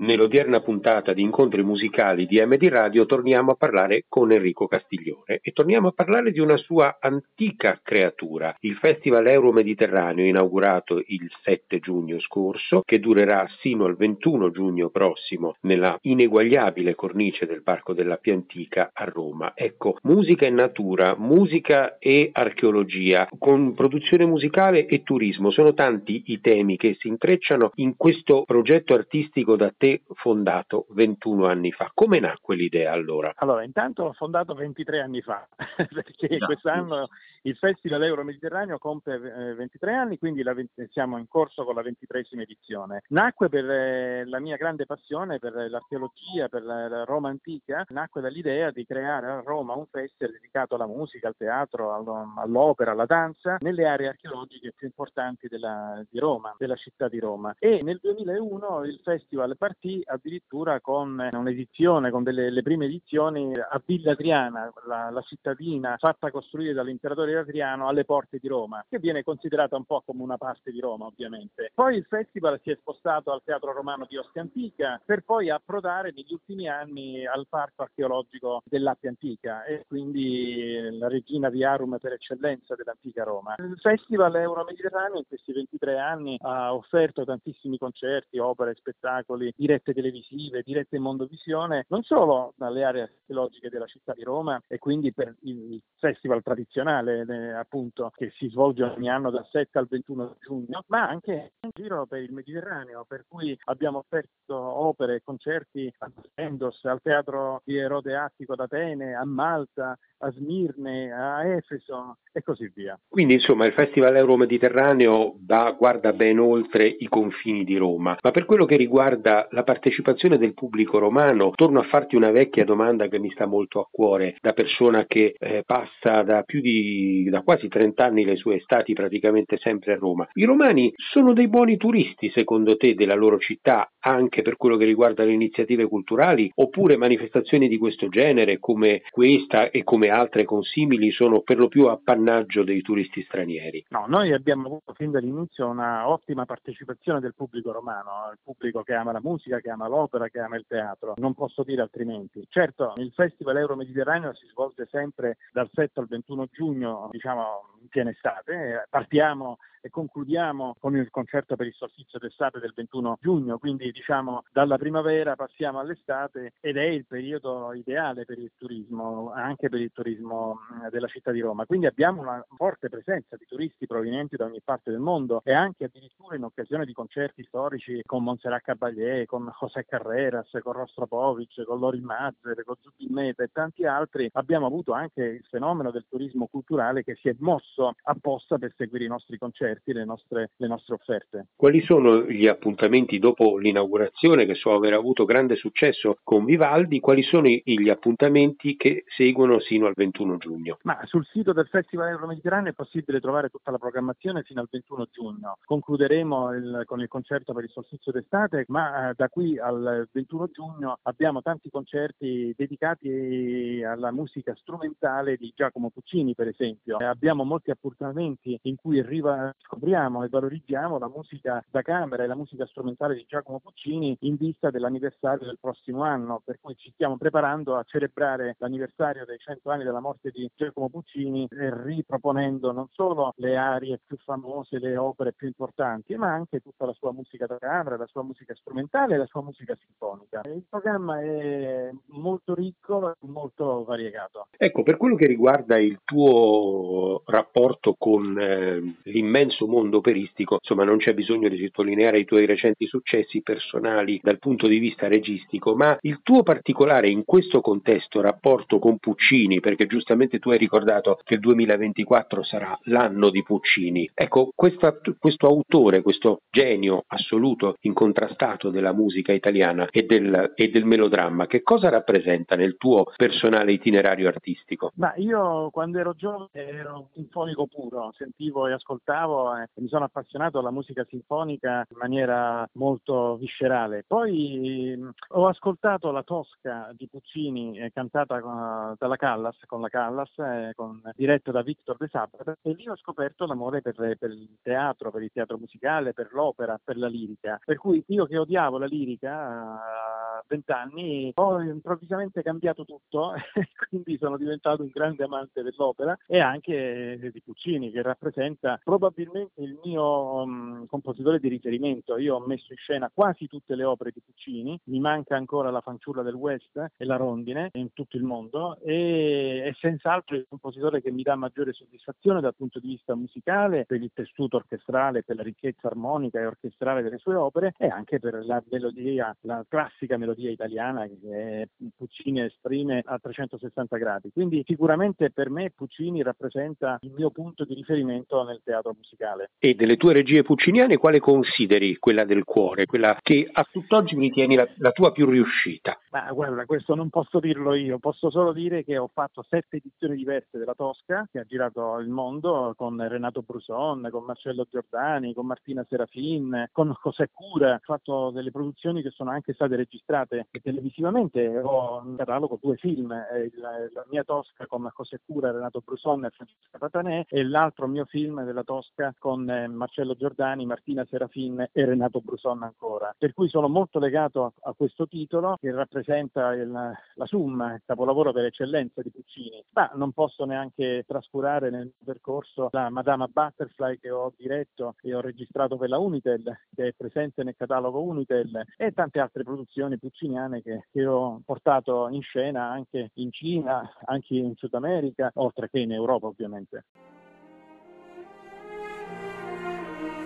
Nell'odierna puntata di incontri musicali di MD Radio torniamo a parlare con Enrico Castiglione e torniamo a parlare di una sua antica creatura, il Festival Euro-Mediterraneo inaugurato il 7 giugno scorso, che durerà sino al 21 giugno prossimo nella ineguagliabile cornice del Parco della Piantica a Roma. Ecco, musica e natura, musica e archeologia, con produzione musicale e turismo, sono tanti i temi che si intrecciano in questo progetto artistico da te fondato 21 anni fa. Come nacque l'idea allora? Allora, intanto l'ho fondato 23 anni fa, perché no. quest'anno il Festival Euro Mediterraneo compie 23 anni, quindi la, siamo in corso con la 23 edizione. Nacque per eh, la mia grande passione per l'archeologia, per la Roma antica, nacque dall'idea di creare a Roma un festival dedicato alla musica, al teatro, all'opera, alla danza, nelle aree archeologiche più importanti della, di Roma, della città di Roma. E nel 2001 il festival partì partì addirittura con un'edizione, con delle le prime edizioni a Villa Adriana, la, la, cittadina fatta costruire dall'imperatore Adriano alle porte di Roma, che viene considerata un po' come una parte di Roma ovviamente. Poi il festival si è spostato al Teatro Romano di Ostia Antica per poi approdare negli ultimi anni al Parco Archeologico dell'Appia Antica e quindi la regina Viarum per eccellenza dell'antica Roma. Il Festival Euro-Mediterraneo in questi 23 anni ha offerto tantissimi concerti, opere, spettacoli, dirette televisive, dirette in mondovisione, non solo dalle aree archeologiche della città di Roma e quindi per il festival tradizionale eh, appunto che si svolge ogni anno dal 7 al 21 giugno, ma anche in giro per il Mediterraneo, per cui abbiamo offerto opere e concerti a Endos, al Teatro di Erode Attico d'Atene, a Malta, a Smirne, a Efeso e così via. Quindi insomma il Festival Euro-Mediterraneo va, guarda ben oltre i confini di Roma, ma per quello che riguarda la partecipazione del pubblico romano, torno a farti una vecchia domanda che mi sta molto a cuore, da persona che eh, passa da più di da quasi 30 anni le sue estati praticamente sempre a Roma. I romani sono dei buoni turisti secondo te della loro città anche per quello che riguarda le iniziative culturali oppure manifestazioni di questo genere come questa e come altre consimili sono per lo più appannaggio dei turisti stranieri? No, noi abbiamo avuto fin dall'inizio una ottima partecipazione del pubblico romano, il pubblico che ama la musica, che ama l'opera, che ama il teatro, non posso dire altrimenti. Certo, il Festival Euro Mediterraneo si svolge sempre dal 7 al 21 giugno, diciamo in piena estate, partiamo e concludiamo con il concerto per il solstizio d'estate del 21 giugno, quindi diciamo dalla primavera passiamo all'estate ed è il periodo ideale per il turismo, anche per il turismo della città di Roma. Quindi abbiamo una forte presenza di turisti provenienti da ogni parte del mondo e anche addirittura in occasione di concerti storici con Montserrat Caballé, con José Carreras, con Rostropovic, con Lorin Mazzer, con Zubin Meta e tanti altri, abbiamo avuto anche il fenomeno del turismo culturale che si è mosso apposta per seguire i nostri concerti le nostre, le nostre offerte. Quali sono gli appuntamenti dopo l'inaugurazione che so aver avuto grande successo con Vivaldi? Quali sono gli appuntamenti che seguono sino al 21 giugno? Ma sul sito del Festival Euro Mediterraneo è possibile trovare tutta la programmazione fino al 21 giugno. Concluderemo il, con il concerto per il solstizio d'estate, ma eh, da qui al 21 giugno abbiamo tanti concerti dedicati alla musica strumentale di Giacomo Puccini, per esempio. Eh, abbiamo molti appuntamenti in cui arriva scopriamo e valorizziamo la musica da camera e la musica strumentale di Giacomo Puccini in vista dell'anniversario del prossimo anno, per cui ci stiamo preparando a celebrare l'anniversario dei 100 anni della morte di Giacomo Puccini riproponendo non solo le arie più famose, le opere più importanti, ma anche tutta la sua musica da camera, la sua musica strumentale e la sua musica sinfonica. Il programma è molto ricco e molto variegato. Ecco, per quello che riguarda il tuo rapporto con eh, l'immenso mondo operistico, insomma non c'è bisogno di sottolineare i tuoi recenti successi personali dal punto di vista registico, ma il tuo particolare in questo contesto rapporto con Puccini, perché giustamente tu hai ricordato che il 2024 sarà l'anno di Puccini. Ecco, questa, questo autore, questo genio assoluto, incontrastato della musica italiana e del, e del melodramma, che cosa rappresenta nel tuo personale itinerario artistico? Ma io quando ero giovane ero sinfonico puro, sentivo e ascoltavo eh, mi sono appassionato alla musica sinfonica in maniera molto viscerale. Poi mh, ho ascoltato la Tosca di Puccini eh, cantata uh, dalla Callas, con la Callas, eh, con, diretta da Victor De Sabbat e lì ho scoperto l'amore per, per, il teatro, per il teatro musicale, per l'opera, per la lirica. Per cui io che odiavo la lirica a vent'anni ho improvvisamente cambiato tutto e quindi sono diventato un grande amante dell'opera e anche di Puccini che rappresenta probabilmente il mio um, compositore di riferimento. Io ho messo in scena quasi tutte le opere di Puccini, mi manca ancora La fanciulla del West e La rondine in tutto il mondo e è senz'altro il compositore che mi dà maggiore soddisfazione dal punto di vista musicale, per il tessuto orchestrale, per la ricchezza armonica e orchestrale delle sue opere e anche per la melodia, la classica melodia italiana che Puccini esprime a 360 gradi. Quindi sicuramente per me Puccini rappresenta il mio punto di riferimento nel teatro musicale. E delle tue regie pucciniane quale consideri quella del cuore, quella che a tutt'oggi ritieni la, la tua più riuscita? Ma guarda, questo non posso dirlo io, posso solo dire che ho fatto sette edizioni diverse della Tosca, che ha girato il mondo con Renato Bruson, con Marcello Giordani, con Martina Serafin, con José Cura. Ho fatto delle produzioni che sono anche state registrate televisivamente. Ho in catalogo due film, eh, la mia Tosca con José Cura, Renato Bruson e Francesca Patanè e l'altro mio film della Tosca con eh, Marcello Giordani, Martina Serafin e Renato Bruson ancora. Per cui sono molto legato a, a questo titolo che rappresenta il, la Summa, il capolavoro per eccellenza di Puccini. Ma non posso neanche trascurare nel percorso la Madama Butterfly che ho diretto e ho registrato per la Unitel, che è presente nel catalogo Unitel, e tante altre produzioni pucciniane che, che ho portato in scena anche in Cina, anche in Sud America, oltre che in Europa ovviamente.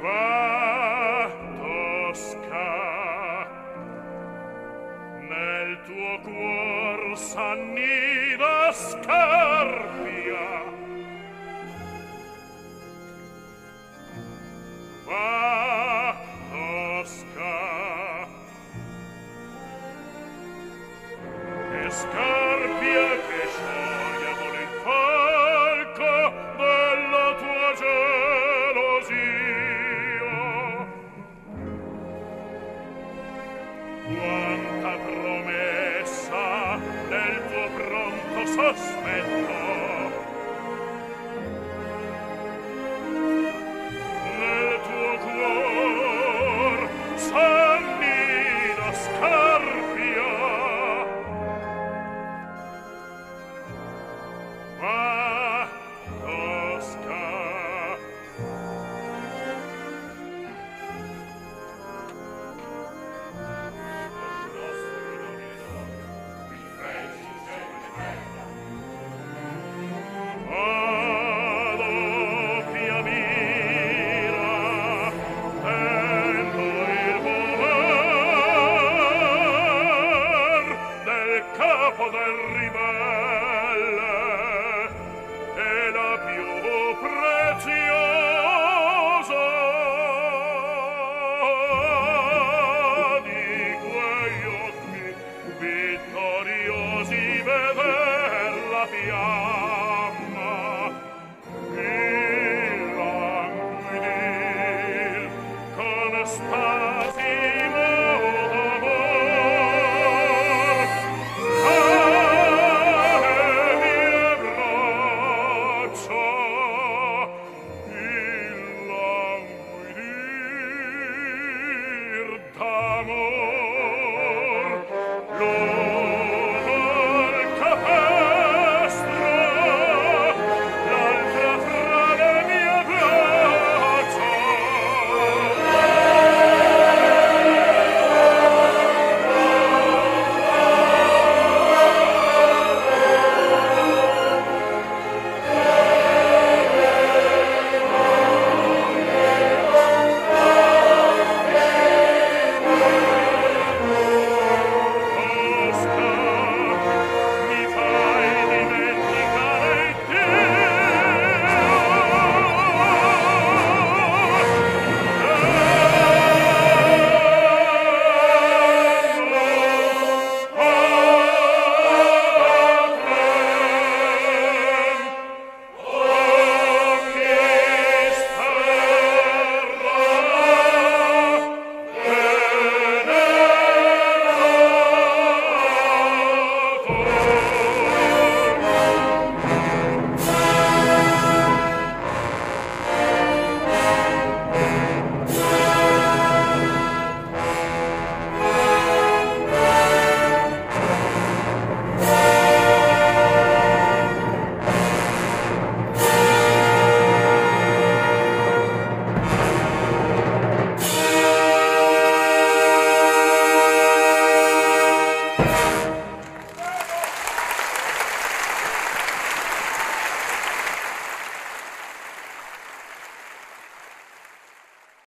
Va, Tosca, nel tuo cuor s'annida scarpia. sospetto